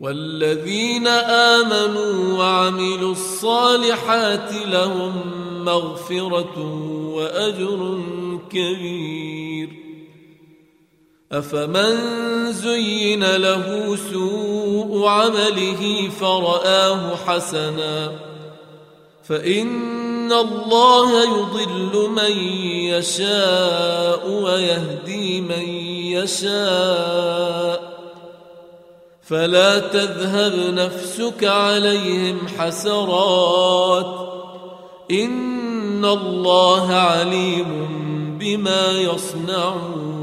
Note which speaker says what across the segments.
Speaker 1: والذين آمنوا وعملوا الصالحات لهم مغفرة وأجر كبير. أفمن زين له سوء عمله فرآه حسنا. فإن الله يضل من يشاء ويهدي من يشاء. فلا تذهب نفسك عليهم حسرات. إن الله عليم بما يصنعون.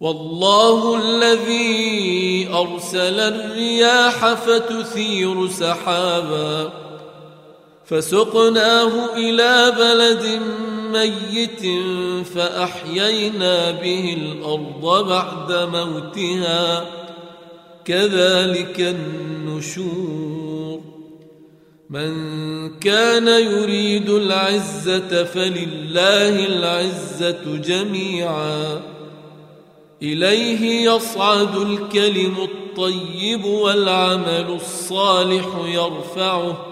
Speaker 1: والله الذي أرسل الرياح فتثير سحابا. فسقناه إلى بلد ميت فأحيينا به الأرض بعد موتها. كذلك النشور. من كان يريد العزة فلله العزة جميعا. إليه يصعد الكلم الطيب والعمل الصالح يرفعه.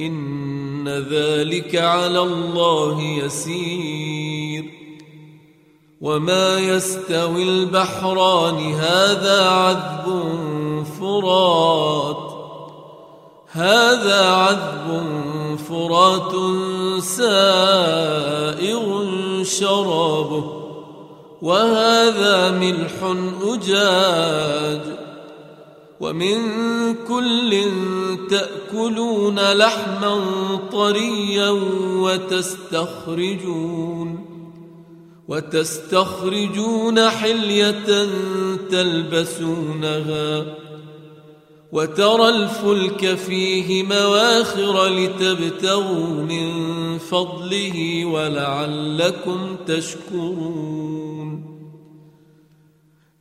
Speaker 1: إن ذلك على الله يسير. وما يستوي البحران هذا عذب فرات. هذا عذب فرات سائغ شرابه. وهذا ملح أجاج. ومن كل تأكلون لحما طريا وتستخرجون وتستخرجون حلية تلبسونها وترى الفلك فيه مواخر لتبتغوا من فضله ولعلكم تشكرون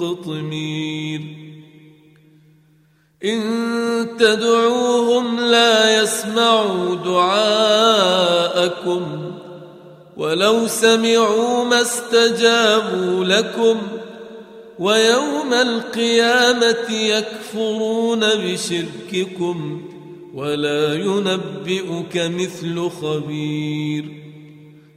Speaker 1: قطمير إن تدعوهم لا يسمعوا دعاءكم ولو سمعوا ما استجابوا لكم ويوم القيامة يكفرون بشرككم ولا ينبئك مثل خبير.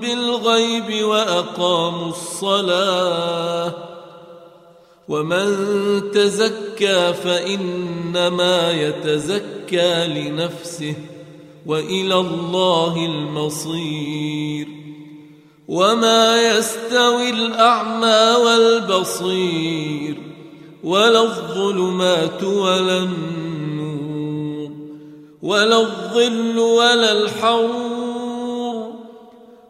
Speaker 1: بالغيب وأقاموا الصلاة ومن تزكى فإنما يتزكى لنفسه وإلى الله المصير وما يستوي الأعمى والبصير ولا الظلمات ولا النور ولا الظل ولا الحور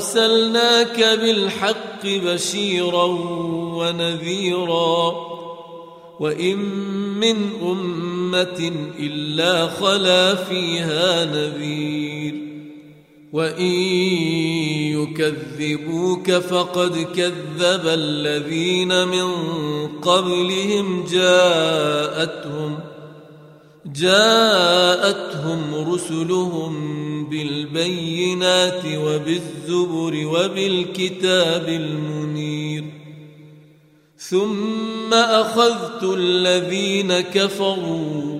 Speaker 1: أرسلناك بالحق بشيرا ونذيرا وإن من أمة إلا خلا فيها نذير وإن يكذبوك فقد كذب الذين من قبلهم جاءتهم جاءتهم رسلهم بالبينات وبالزبر وبالكتاب المنير. ثم أخذت الذين كفروا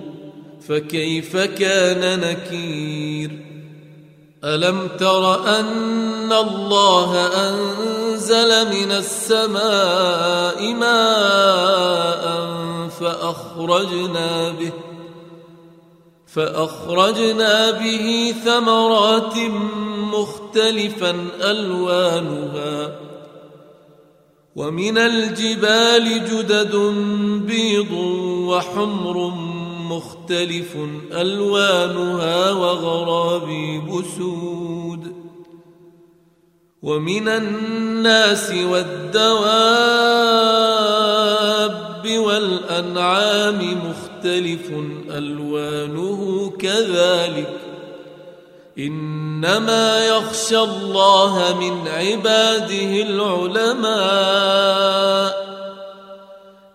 Speaker 1: فكيف كان نكير؟ ألم تر أن الله أنزل من السماء ماء فأخرجنا به فأخرجنا به ثمرات مختلفا ألوانها ومن الجبال جدد بيض وحمر مختلف ألوانها وغرابيب سود ومن الناس والدواب والأنعام مختلف مختلف ألوانه كذلك إنما يخشى الله من عباده العلماء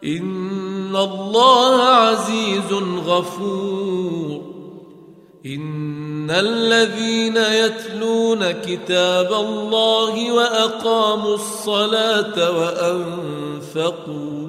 Speaker 1: إن الله عزيز غفور إن ان الذين يتلون كتاب الله وأقاموا الصلاة وأنفقوا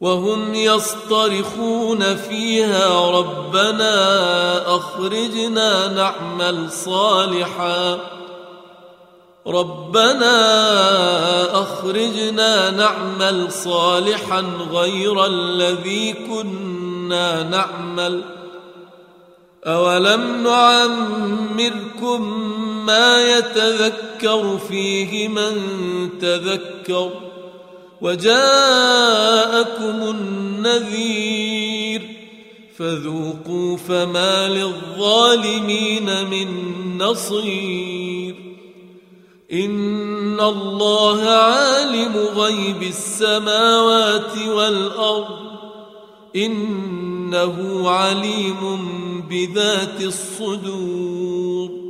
Speaker 1: وهم يصطرخون فيها ربنا أخرجنا نعمل صالحا. ربنا أخرجنا نعمل صالحا غير الذي كنا نعمل. أولم نعمركم ما يتذكر فيه من تذكر؟ وجاءكم النذير فذوقوا فما للظالمين من نصير. إن الله عالم غيب السماوات والأرض. إنه عليم بذات الصدور.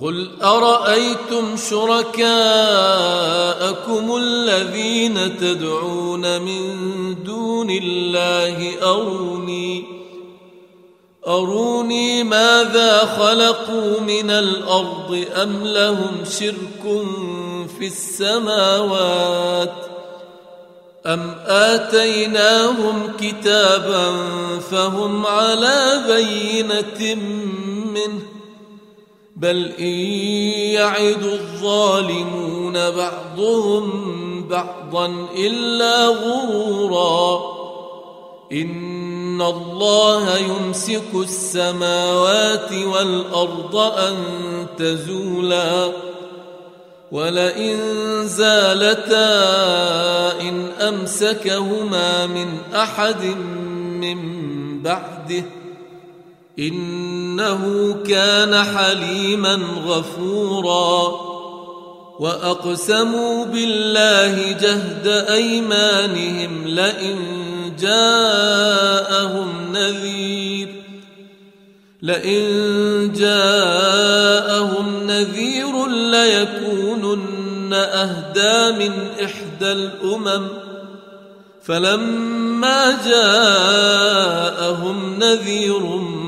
Speaker 1: قل ارايتم شركاءكم الذين تدعون من دون الله اروني اروني ماذا خلقوا من الأرض ام لهم شرك في السماوات أم آتيناهم كتابا فهم على بينة منه بل إن يعد الظالمون بعضهم بعضا إلا غرورا. إن الله يمسك السماوات والأرض أن تزولا. ولئن زالتا إن أمسكهما من أحد من بعده إنه كان حليما غفورا. وأقسموا بالله جهد أيمانهم لئن جاءهم نذير. لئن جاءهم نذير ليكونن أهدى من إحدى الأمم. فلما جاءهم نذير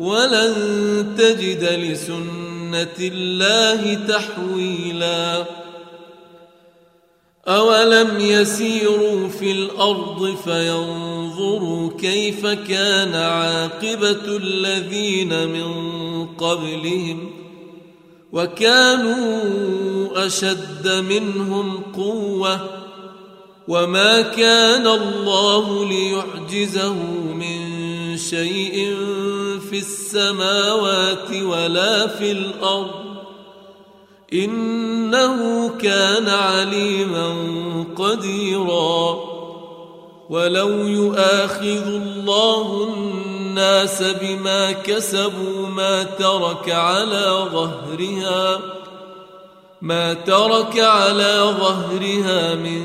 Speaker 1: ولن تجد لسنة الله تحويلا. أولم يسيروا في الأرض فينظروا كيف كان عاقبة الذين من قبلهم وكانوا أشد منهم قوة وما كان الله ليعجزه من شيء في السماوات ولا في الأرض إنه كان عليما قديرا ولو يؤاخذ الله الناس بما كسبوا ما ترك على ظهرها ما ترك على ظهرها من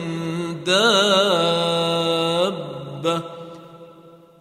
Speaker 1: دابة